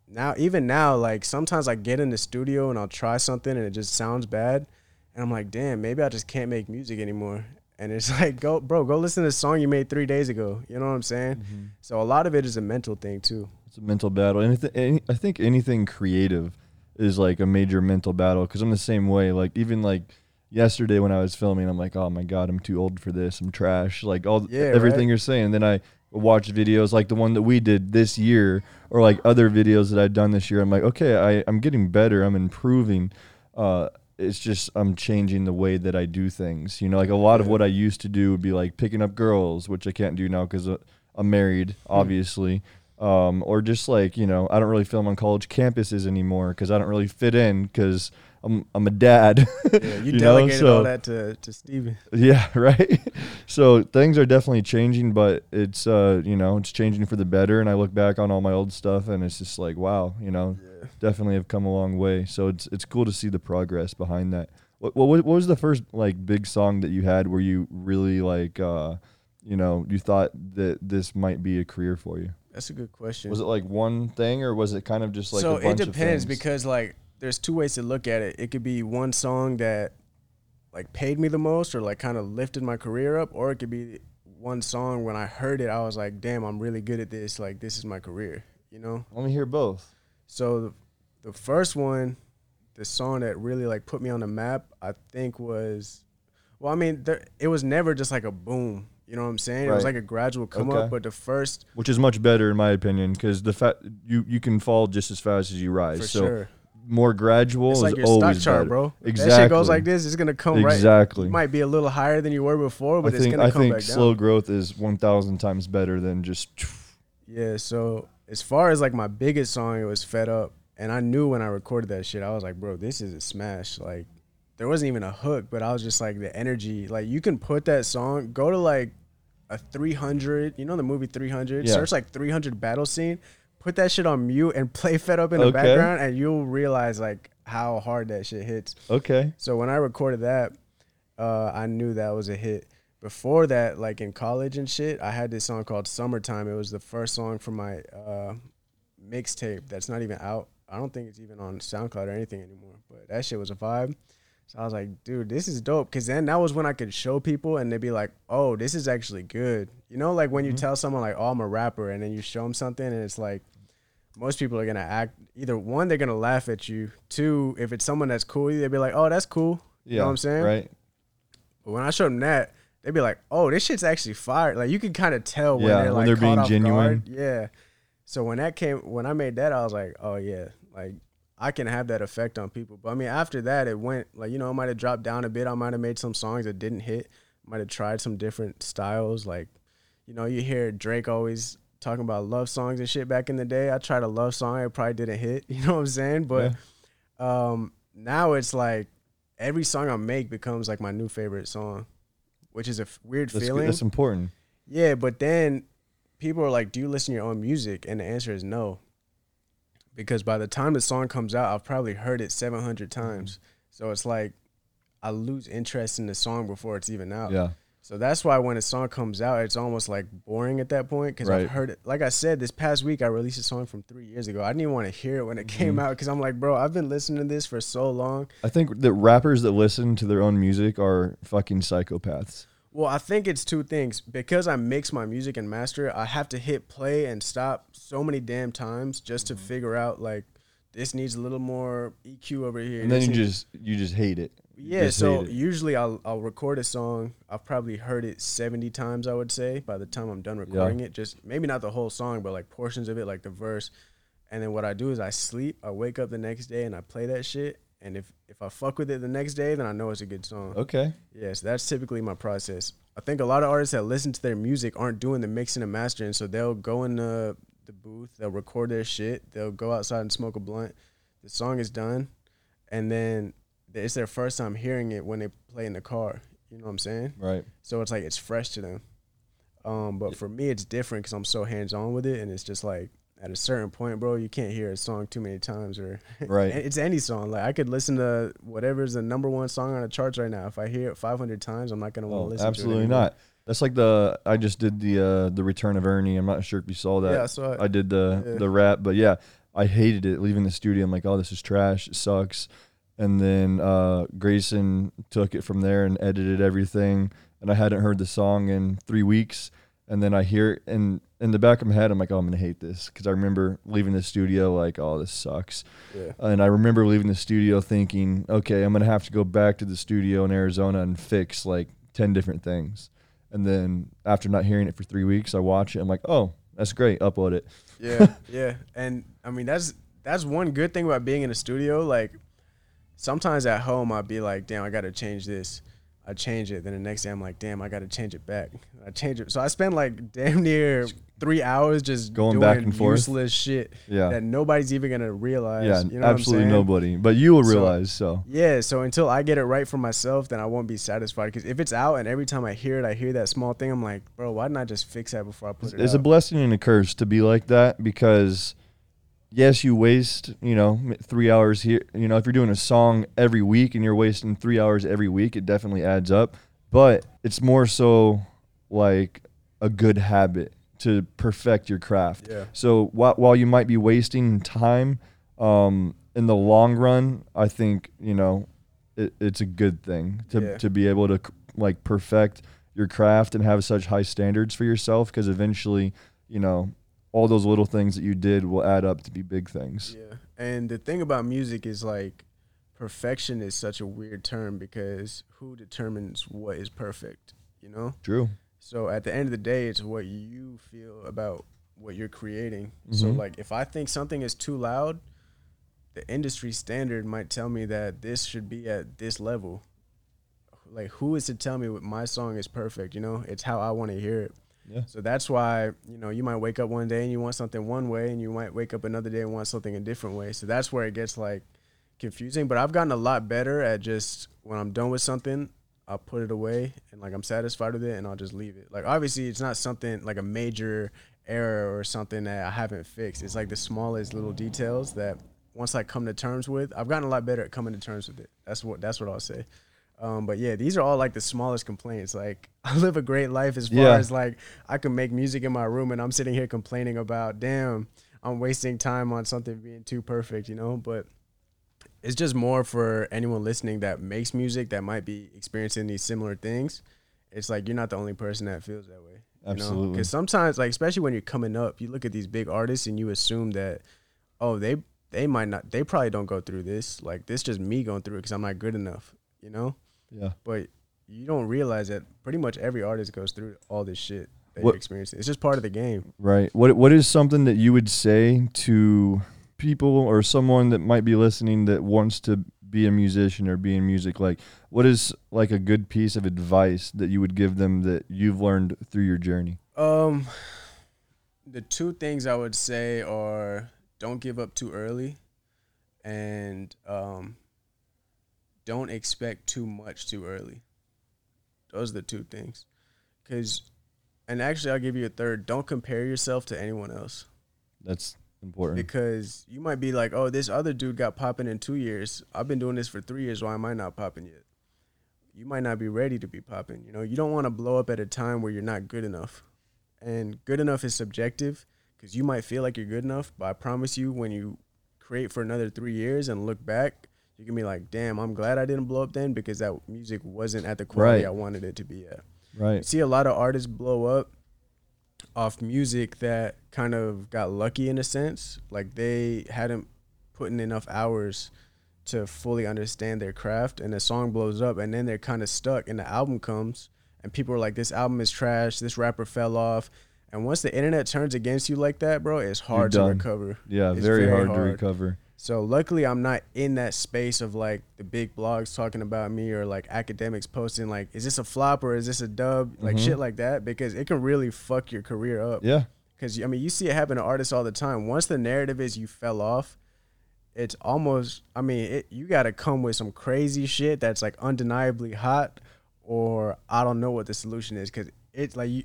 now, even now, like sometimes I get in the studio and I'll try something and it just sounds bad. And I'm like, damn, maybe I just can't make music anymore. And it's like, go, bro, go listen to the song you made three days ago. You know what I'm saying? Mm-hmm. So a lot of it is a mental thing too. It's a mental battle. Anything, any, I think anything creative is like a major mental battle because I'm the same way. Like even like yesterday when I was filming, I'm like, oh my god, I'm too old for this. I'm trash. Like all Yeah, everything right. you're saying. And then I watch videos like the one that we did this year, or like other videos that I've done this year. I'm like, okay, I, I'm getting better. I'm improving. Uh, it's just I'm changing the way that I do things. You know, like a lot of what I used to do would be like picking up girls, which I can't do now because I'm married, Hmm. Um, or just like you know, I don't really film on college campuses anymore because I don't really fit in because I'm I'm a dad. Yeah, you, know, delegated so- all that to, to Steven. yeah, right. so things are definitely changing, but it's uh, you know, it's changing for the better. And I look back on all my old stuff, and it's just like, wow, you know, Yeah. definitely have come a long way. So it's it's cool to see the progress behind that. What what, what was the first like big song that you had where you really like, uh, you know, you thought that this might be a career for you? That's a good question. Was it like one thing, or was it kind of just like so a bunch it depends because like there's two ways to look at it. It could be one song that like paid me the most or like kind of lifted my career up, or it could be one song when I heard it, I was like, damn, I'm really good at this. Like this is my career, you know. Let me hear both. So the, the first one, the song that really like put me on the map, I think was, well, I mean, there, it was never just like a boom. You know what I'm saying? It was like a gradual come Okay. up, but the first Which is much better in my opinion, because the fact you you can fall just as fast as you rise. for so sure. more gradual It's is like your stock chart, better. bro. If Exactly. That shit goes like this. It's gonna come right. Exactly. Might be a little higher than you were before, I but it's think gonna I come think back slow down. growth is one thousand times better than just. Yeah. So as far as like my biggest song, it was "Fed Up," and I knew when I recorded that shit, I was like, bro, this is a smash. Like there wasn't even a hook, but I was just like the energy. Like you can put that song, go to like a 300. You know the movie 300. Yeah. Search like 300 battle scene. Put that shit on mute and play "Fed Up" in the Okay. background, and you'll realize like how hard that shit hits. Okay. So when I recorded that, uh, I knew that was a hit. Before that, like in college and shit, I had this song called "Summertime." It was the first song from my uh, mixtape that's not even out. I don't think it's even on SoundCloud or anything anymore. But that shit was a vibe. So I was like, dude, this is dope. Cause then that was when I could show people and they'd be like, oh, this is actually good. You know, like when you Mhm. tell someone like, oh, I'm a rapper, and then you show them something and it's like, most people are gonna act either one, they're gonna laugh at you. Two, if it's someone that's cool, they'd be like, oh, that's cool. Yeah. You know what I'm saying? Right. But when I showed them that, they'd be like, "Oh, this shit's actually fire!" Like you can kind of tell when Yeah, they're when like they're being off genuine. guard. Yeah. So when that came, when I made that, I was like, "Oh yeah, like I can have that effect on people." But I mean, after that, it went like you know, I might have dropped down a bit. I might have made some songs that didn't hit. Might have tried some different styles. Like, you know, you hear Drake always talking about love songs and shit back in the day. I tried a love song, it probably didn't hit. You know what I'm saying? But um, now it's like every song I make becomes like my new favorite song, which is a f- weird That's, feeling. that's important. yeah, but then people are like, "Do you listen to your own music?" And the answer is no. Because by the time the song comes out, I've probably heard it 700 times. So it's like I lose interest in the song before it's even out. Yeah. So that's why when a song comes out, it's almost like boring at that point because Right. I've heard it. Like I said, this past week I released a song from three years ago. I didn't even want to hear it when it came Mm-hmm. out because I'm like, bro, I've been listening to this for so long. I think that rappers that listen to their own music are fucking psychopaths. Well, I think it's two things. Because I mix my music and master it, I have to hit play and stop so many damn times just Mm-hmm. to figure out like this needs a little more EQ over here. And then this you needs- just you just hate it. You Yeah, just so hate it. usually I'll I'll record a song. I've probably heard it seventy times. I would say by the time I'm done recording it, just maybe not the whole song, but like portions of it, like the verse. And then what I do is I sleep. I wake up the next day and I play that shit. And if if I fuck with it the next day, then I know it's a good song. Okay. Yes, that's typically my process. I think a lot of artists that listen to their music aren't doing the mixing and mastering, so they'll go in the the booth, they'll record their shit, they'll go outside and smoke a blunt. The song is done, and then it's their first time hearing it when they play in the car. You know what I'm saying? Right. So it's like it's fresh to them. Um, but for me, it's different because I'm so hands on with it, and it's just like at a certain point, bro, you can't hear a song too many times, or Right. it's any song. Like I could listen to whatever's the number one song on the charts right now. If I hear it 500 times, I'm not gonna want Oh, to listen. absolutely to it anymore. not. That's like the I just did the uh the Return of Ernie. I'm not sure if you saw that. Yeah, I saw it. I did the Yeah. the rap, but yeah, I hated it leaving the studio. I'm like, oh, this is trash. It sucks. And then uh, Grayson took it from there and edited everything. And I hadn't heard the song in three weeks. And then I hear it, and in the back of my head, I'm like, oh, I'm gonna hate this because I remember leaving the studio like, oh, this sucks. Yeah. And I remember leaving the studio thinking, okay, I'm gonna have to go back to the studio in Arizona and fix like ten different things. And then after not hearing it for three weeks, I watch it. I'm like, oh, that's great. Upload it. Yeah, yeah, and I mean that's that's one good thing about being in a studio. Like sometimes at home, I'd be like, "Damn, I got to change this." I change it, then the next day I'm like, "Damn, I got to change it back." I change it, so I spend like damn near three hours just Going doing back and forth. useless shit Yeah. that nobody's even gonna realize. Yeah, you know what I'm absolutely nobody. But you will realize. So Yeah, so until I get it right for myself, then I won't be satisfied. Because if it's out and every time I hear it, I hear that small thing, I'm like, bro, why didn't I just fix that before I put it it's out? a blessing and a curse to be like that because yes, you waste you know three hours here. You know, if you're doing a song every week and you're wasting three hours every week, it definitely adds up. But it's more so like a good habit to perfect your craft. yeah, So while, while you might be wasting time, um, in the long run, I think you know it, it's a good thing to Yeah. to be able to like perfect your craft and have such high standards for yourself because eventually, you know, all those little things that you did will add up to be big things. yeah. And the thing about music is like, perfection is such a weird term because who determines what is perfect? You know. True. So at the end of the day, it's what you feel about what you're creating. So Mhm. like if I think something is too loud, the industry standard might tell me that this should be at this level. Like who is to tell me what my song is perfect, you know? It's how I want to hear it. Yeah. So that's why, you know, you might wake up one day and you want something one way and you might wake up another day and want something a different way. So that's where it gets like confusing, but I've gotten a lot better at just when I'm done with something, I'll put it away and like I'm satisfied with it and I'll just leave it. Like obviously it's not something like a major error or something that I haven't fixed. It's like the smallest little details that once I come to terms with, I've gotten a lot better at coming to terms with it. That's what that's what I'll say. Um, but yeah, these are all like the smallest complaints. Like I live a great life as far Yeah. as like I can make music in my room and I'm sitting here complaining about damn, I'm wasting time on something being too perfect, you know? But it's just more for anyone listening that makes music that might be experiencing these similar things. It's like you're not the only person that feels that way. Absolutely. Because sometimes, like especially when you're coming up, you look at these big artists and you assume that, oh, they they might not, they probably don't go through this. Like this, just me going through it because I'm not good enough. You know, Yeah. but you don't realize that pretty much every artist goes through all this shit that What- you're experiencing. It's just part of the game. Right. What What is something that you would say to people or someone that might be listening that wants to be a musician or be in music? Like, what is like a good piece of advice that you would give them that you've learned through your journey? Um, the two things I would say are don't give up too early, and um, don't expect too much too early. Those are the two things, because, and actually I'll give you a third. Don't compare yourself to anyone else. That's important. because you might be like, oh, this other dude got popping in two years. I've been doing this for three years. Why am I not popping yet? You might not be ready to be popping. You know, you don't want to blow up at a time where you're not good enough. And good enough is subjective because you might feel like you're good enough, but I promise you, when you create for another three years and look back, you can be like, damn, I'm glad I didn't blow up then because that music wasn't at the quality Right. I wanted it to be at. You right. see a lot of artists blow up off music that kind of got lucky in a sense. Like they hadn't put in enough hours to fully understand their craft and the song blows up and then they're kind of stuck and the album comes and people are like this album is trash, this rapper fell off. And once the internet turns against you like that, bro, it's hard to recover. Yeah, very, very hard, to recover. So luckily, I'm not in that space of like the big blogs talking about me or like Akademiks posting like, is this a flop or is this a dub? Like Mhm. shit like that because it can really fuck your career up. Yeah. Because I mean, you see it happen to artists all the time. Once the narrative is you fell off, it's almost. I mean, it, you got to come with some crazy shit that's like undeniably hot, or I don't know what the solution is because it's like you.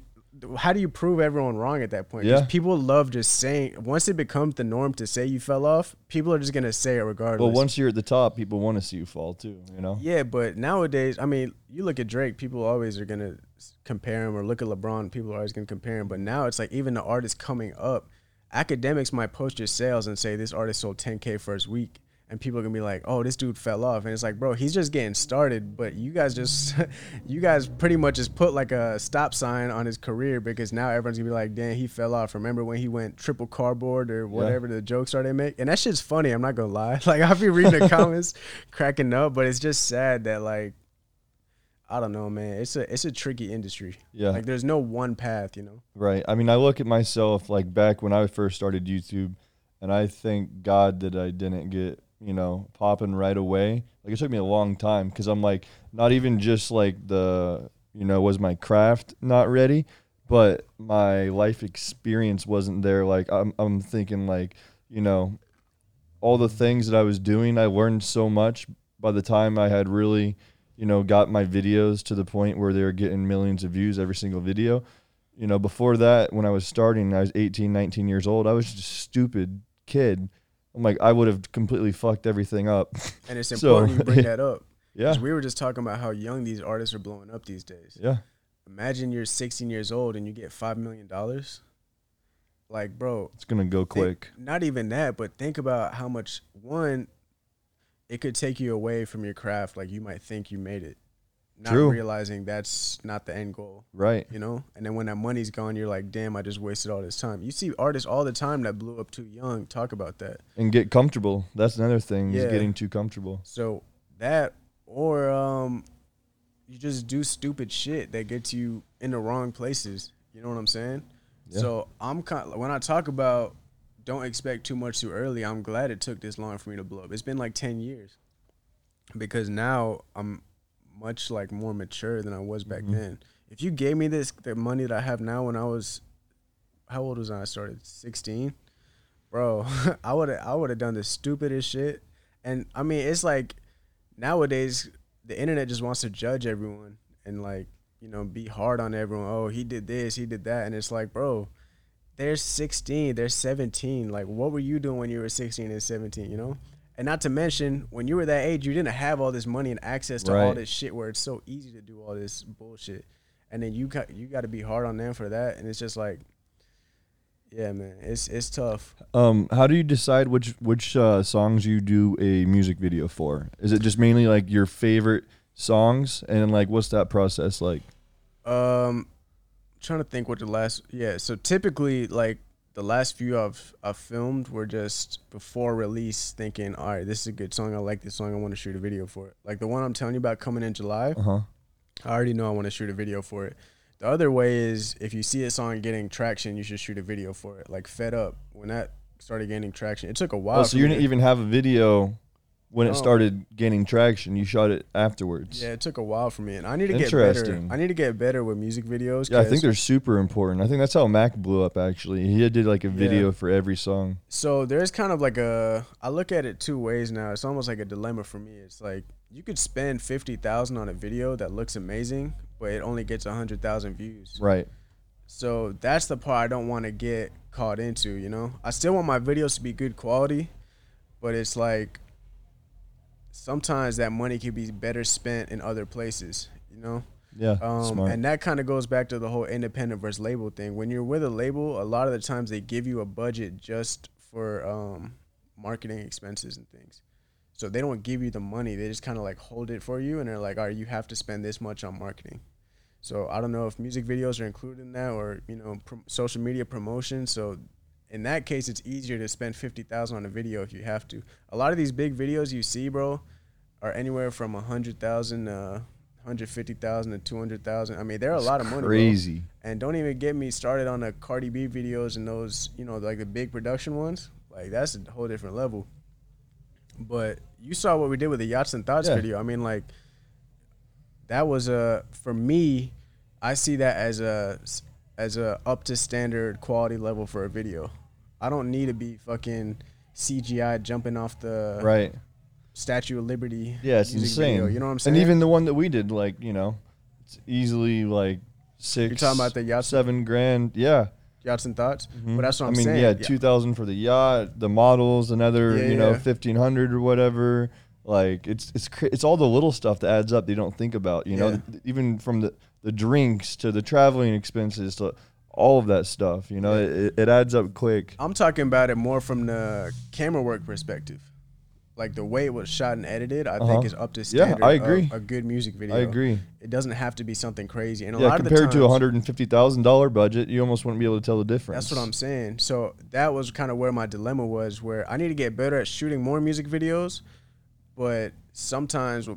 How do you prove everyone wrong at that point? Yeah. people love just saying. Once it becomes the norm to say you fell off, people are just gonna say it regardless. Well, once you're at the top, people want to see you fall too. You know. Yeah, but nowadays, I mean, you look at Drake, people always are gonna compare him, or look at LeBron, people are always gonna compare him. But now it's like even the artists coming up, Akademiks might post your sales and say this artist sold 10k first week, and people are gonna be like, oh, this dude fell off, and it's like, bro, he's just getting started. But you guys just, you guys pretty much just put like a stop sign on his career because now everyone's gonna be like, damn, he fell off. Remember when he went triple cardboard or whatever the jokes are they make? And that shit's funny. I'm not gonna lie. Like I'll be reading the comments, cracking up, but it's just sad that like. I don't know, man. It's a it's a tricky industry. Yeah. Like there's no one path, you know. Right. I mean, I look at myself like back when I first started YouTube, and I thank God that I didn't get, you know, popping right away. Like it took me a long time because I'm like, not even just like the, you know, was my craft not ready, but my life experience wasn't there. Like I'm, I'm thinking like, you know, all the things that I was doing, I learned so much by the time I had really, you know, got my videos to the point where they were getting millions of views every single video you know before that when i was starting i was 18 19 years old i was just a stupid kid i'm like i would have completely fucked everything up And it's So- important you bring that up. yeah we were just talking about how young these artists are blowing up these days. yeah Imagine you're 16 years old and you get five million dollars. Like, bro, it's gonna go think- quick not even that, but think about how much one it could take you away from your craft. Like you might think you made it, not True. realizing that's not the end goal. right. you know? And then when that money's gone you're like damn i just wasted all this time. You see artists all the time that blew up too young talk about that. And get comfortable. That's another thing Yeah. is getting too comfortable. So that or um you just do stupid shit that gets you in the wrong places. You know what i'm saying? Yeah. so i'm kind when i talk about don't expect too much too early i'm glad it took this long for me to blow up. It's been like 10 years. Because now i'm much like more mature than i was back Mhm. then. If you gave me this the money that i have now when i was how old was i i started? 16 bro i would i would have done the stupidest shit. And i mean it's like nowadays the internet just wants to judge everyone and like you know be hard on everyone. Oh he did this he did that. And it's like bro they're 16 they're 17 like what were you doing when you were 16 and 17 you know and not to mention when you were that age you didn't have all this money and access to all this shit where it's so easy to do all this bullshit. And then you got you got to be hard on them for that. And it's just like yeah man it's it's tough. Um how do you decide which which uh, songs you do a music video for? Is it just mainly like your favorite songs? And like what's that process like? Um, trying to think what the last yeah. So typically, like the last few I've I've filmed were just before release, thinking, all right, this is a good song. I like this song. I want to shoot a video for it. Like the one I'm telling you about coming in July. uh-huh I already know I want to shoot a video for it. The other way is if you see a song getting traction, you should shoot a video for it. Like Fed Up, when that started gaining traction, it took a while. oh, so you didn't to- even have a video when it No. started gaining traction you shot it afterwards Yeah, it took a while for me, and I need to get better. Interesting. I need to get better with music videos. Yeah, I 'cause- think they're super important. I think that's how Mac blew up. Actually, he did like a video for every song. So there's kind of like a I look at it two ways now. It's almost like a dilemma for me. It's like you could spend fifty thousand on a video that looks amazing, but it only gets hundred thousand views. Right. So that's the part I don't want to get caught into, you know? I still want my videos to be good quality, but it's like sometimes that money could be better spent in other places, you know? Yeah, Um, smart. and that kind of goes back to the whole independent versus label thing. When you're with a label, a lot of the times they give you a budget just for um, marketing expenses and things. So they don't give you the money; they just kind of like hold it for you, and they're like, "All right, you have to spend this much on marketing." So I don't know if music videos are included in that, or you know, prom- social media promotion. So in that case, it's easier to spend fifty thousand on a video if you have to. A lot of these big videos you see, bro, are anywhere from a hundred thousand, uh, hundred fifty thousand to two hundred thousand. I mean, they're a lot of money. bro. Crazy. And don't even get me started on the Cardi B videos and those, you know, like the big production ones. Like that's a whole different level. But you saw what we did with the Yachts and Thoughts Yeah. video. I mean, like that was a for me. I see that as a as a up to standard quality level for a video. I don't need to be fucking CGI jumping off the Right. Statue of Liberty. Yeah, it's insane. video, you know what I'm saying? And even the one that we did, like you know, it's easily like six. You're talking about the yacht- seven grand. Yeah. Yachts and Thoughts. Mhm. But that's what I'm I'm mean, saying. yeah, two thousand for the yacht, the models, another Yeah, you know yeah. fifteen hundred or whatever. Like it's it's it's all the little stuff that adds up. They don't think about. You know, Yeah. Even from the the drinks to the traveling expenses to all of that stuff. You know, it, it adds up quick. I'm talking about it more from the camera work perspective. Like the way it was shot and edited, I Uh-huh. think is up to standard. Yeah. I agree. A good music video. I agree. It doesn't have to be something crazy. And a Yeah, lot of the compared times, to a hundred and fifty thousand dollar budget, you almost wouldn't be able to tell the difference. That's what I'm saying. So that was kind of where my dilemma was, where I need to get better at shooting more music videos, but sometimes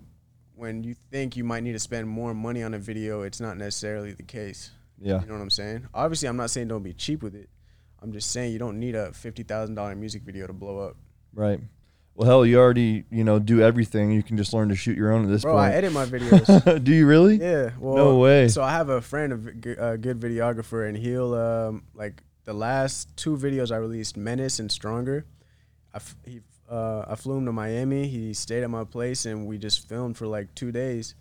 when you think you might need to spend more money on a video, it's not necessarily the case. Yeah. You know what I'm saying? Obviously, I'm not saying don't be cheap with it. I'm just saying you don't need a fifty thousand dollar music video to blow up. Right. Well, hell, you already you know do everything. You can just learn to shoot your own at this point. Bro, I edit my videos. do you really? yeah. Well, No way. So I have a friend, a vi- g- a good videographer, and he'll um like the last two videos I released, Menace and Stronger. I f- he uh, I flew him to Miami. He stayed at my place, and we just filmed for like two days.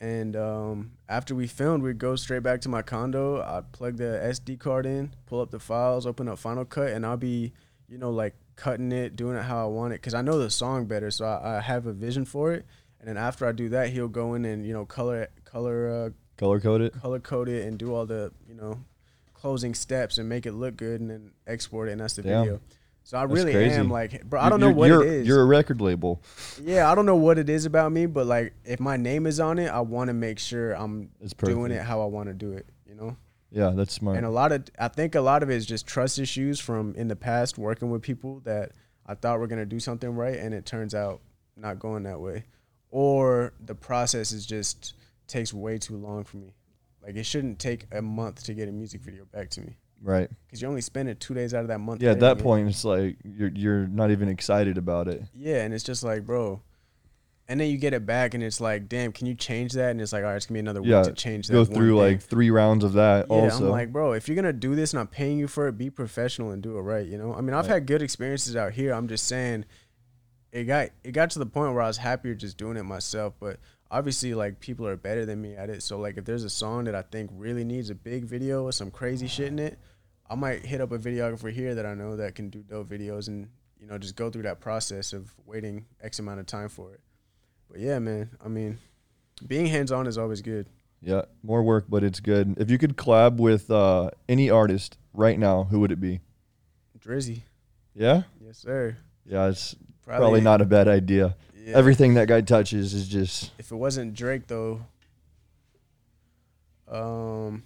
And um, after we filmed, we'd go straight back to my condo. I'd plug the SD card in, pull up the files, open up Final Cut, and I'll be, you know, like cutting it, doing it how I want it, because I know the song better, so I, I have a vision for it. And then after I do that, he'll go in and you know color color uh, Color code it. color code it and do all the you know closing steps and make it look good and then export it and that's the Damn. video. So I That's really crazy. am like, bro. I don't know you're- what you're, it is. You're a record label. yeah, I don't know what it is about me, but like if my name is on it, I want to make sure I'm doing it how I want to do it. You know. Yeah, that's smart. And a lot of, I think a lot of it is just trust issues from in the past working with people that I thought were gonna do something right, and it turns out not going that way, or the process is just takes way too long for me. Like it shouldn't take a month to get a music video back to me right. because you're only spending two days out of that month. Yeah, at that it. point, it's like you're you're not even excited about it. Yeah, and it's just like, bro. And then you get it back, and it's like, damn, can you change that? And it's like, all right, it's gonna be another week to change that. Go through like three rounds of that. Yeah, also, I'm like, bro, if you're gonna do this and I'm paying you for it, be professional and do it right. You know, I mean, I've Right. had good experiences out here. I'm just saying, it got it got to the point where I was happier just doing it myself. But obviously, like people are better than me at it. So like, if there's a song that I think really needs a big video with some crazy shit in it, I might hit up a videographer here that I know that can do dope videos and you know just go through that process of waiting X amount of time for it. But yeah, man, I mean, being hands on is always good. yeah, more work, but it's good. If you could collab with uh, any artist right now, who would it be? Drizzy, Yeah, yes sir. yeah, it's probably, not a bad idea. Yeah. Everything that guy touches is just if it wasn't Drake though, um,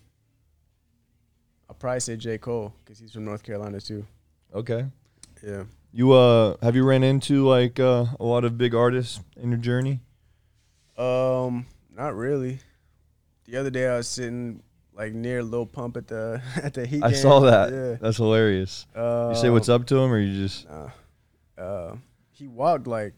I'll probably say J Cole because he's from North Carolina too. okay. Yeah. You uh, have you ran into like uh, a lot of big artists in your journey? Um, not really. The other day I was sitting like near Lil Pump at the at the Heat. I game. saw that. Yeah. That's hilarious. Uh, You say what's up to him, or you just Nah. Uh, he walked like,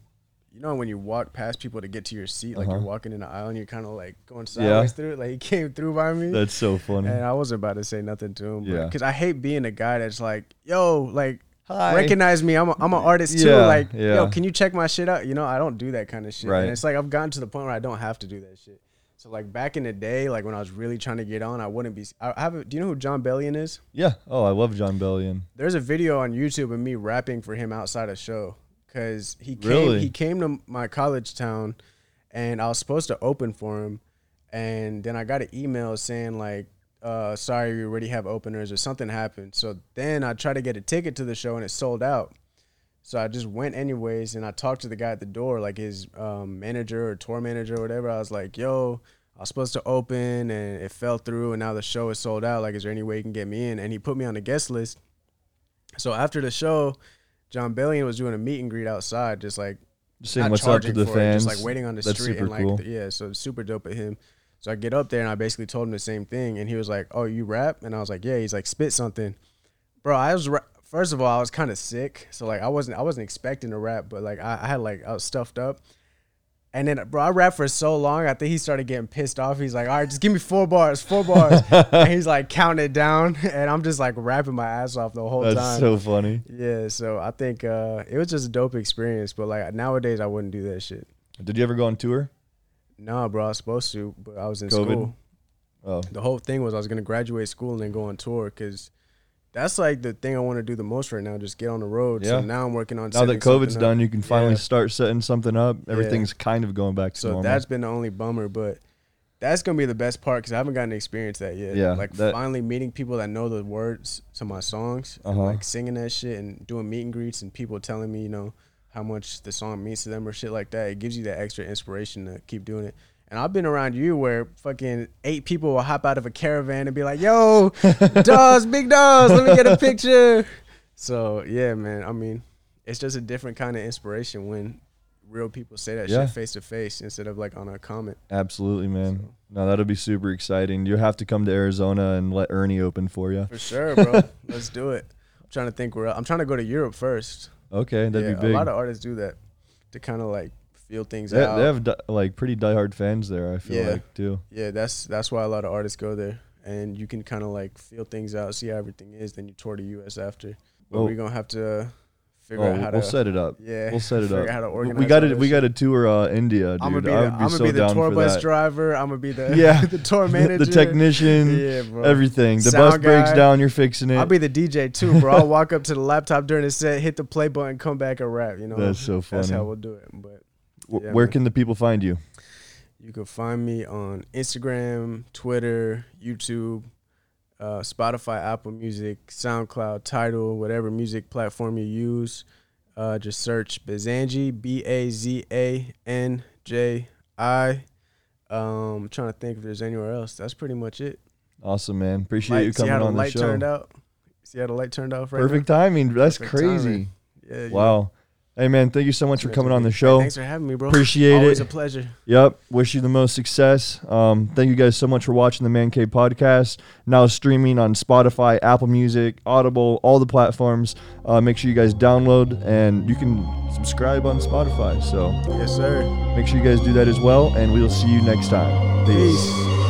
you know, when you walk past people to get to your seat, like you're Uh-huh. walking in the aisle and you're kind of like going Yeah. sideways through it. Like he came through by me. that's so funny. And I wasn't about to say nothing to him. Yeah. Because I hate being a guy that's like, yo, like, Hi. recognize me. I'm a, I'm an artist too. Like, yeah. yo, can you check my shit out? You know, I don't do that kind of shit. Right. And it's like I've gotten to the point where I don't have to do that shit. So like back in the day, like when I was really trying to get on, I wouldn't be. I have. A, do you know who Jon Bellion is? Yeah. Oh, I love Jon Bellion. There's a video on YouTube of me rapping for him outside a show because he came. Really? He came to my college town, and I was supposed to open for him, and then I got an email saying like, uh, "Sorry, we already have openers," or something happened. So then I tried to get a ticket to the show, and it sold out. So I just went anyways, and I talked to the guy at the door, like his um, manager or tour manager or whatever. I was like, "Yo, I was supposed to open, and it fell through, and now the show is sold out. Like, is there any way you can get me in?" And he put me on the guest list. So after the show, Jon Bellion was doing a meet and greet outside, just like Just saying what's up to the for it, fans. just like waiting on the That's street super and like cool. yeah, so super dope at him. So I get up there and I basically told him the same thing, and he was like, "Oh, you rap?" And I was like, "Yeah." He's like, "Spit something, bro." I was ra- first of all, I was kind of sick, so like I wasn't I wasn't expecting to rap, but like I, I had like I was stuffed up. And then, bro, I rapped for so long. I think he started getting pissed off. He's like, "All right, just give me four bars, four bars." and he's like counting it down, and I'm just like rapping my ass off the whole That's time. so funny. yeah, so I think uh, it was just a dope experience. But like nowadays, I wouldn't do that shit. Did you ever go on tour? No, bro, I was supposed to, but I was in COVID? school. Oh, The whole thing was I was gonna graduate school and then go on tour because that's like the thing I want to do the most right now. Just get on the road. Yeah. So now I'm working on. now that COVID's done, you can finally Yeah. start setting something up. Everything's kind of going back to So normal. that's been the only bummer, but that's gonna be the best part because I haven't gotten to experience that yet. Yeah, like that- finally meeting people that know the words to my songs, Uh-huh. like singing that shit and doing meet and greets and people telling me, you know, how much the song means to them or shit like that. It gives you that extra inspiration to keep doing it. And I've been around you where fucking eight people will hop out of a caravan and be like, "Yo, Daws, big Daws, let me get a picture." So yeah, man. I mean, it's just a different kind of inspiration when real people say that Yeah. shit face to face instead of like on a comment. Absolutely, man. No, that'll be super exciting. You have to come to Arizona and let Ernie open for you. For sure, bro. Let's do it. I'm trying to think where I'm trying to go to Europe first. Okay, that'd yeah, be big. A lot of artists do that to kind of like feel things They, out. they have di- like pretty diehard fans there. I feel Yeah. like too. yeah, that's that's why a lot of artists go there, and you can kind of like feel things out, see how everything is. Then you tour the U.S. after. But Well- we're gonna have to figure Oh, out how we'll to. set it up. yeah, We'll set it up. how to We- organize we got to we got to tour uh, India, dude. I'm gonna be I the, would I'm be gonna so be the tour bus that. driver. I'm gonna be the Yeah. the tour manager, the technician, Yeah, bro. everything. The Sound bus breaks down, you're fixing it. I'll be the DJ too, bro. I'll walk up to the laptop during the set, hit the play button, come back and rap. You know, That's so funny. That's how we'll do it. But Yeah, Where man. can the people find you? you can find me on Instagram, Twitter, YouTube, uh, Spotify, Apple Music, SoundCloud, Tidal, whatever music platform you use. Uh, just search Bazanji, B A Z A N J I. Um, trying to think if there's anywhere else. That's pretty much it. Awesome, man. Appreciate Light- you coming how the on the light show. turned out. See how the light turned out right Perfect timing. That's Perfect crazy. timing. now? Yeah. yeah. Wow. Hey, man. Thank you so much for coming on the show. Thanks for having me, bro. Appreciate Always it. Always a pleasure. Yep. Wish you the most success. Um, thank you guys so much for watching the Man Cave podcast. Now streaming on Spotify, Apple Music, Audible, all the platforms. Uh, make sure you guys download and you can subscribe on Spotify. So Yes, sir. make sure you guys do that as well. And we'll see you next time. Peace. Peace.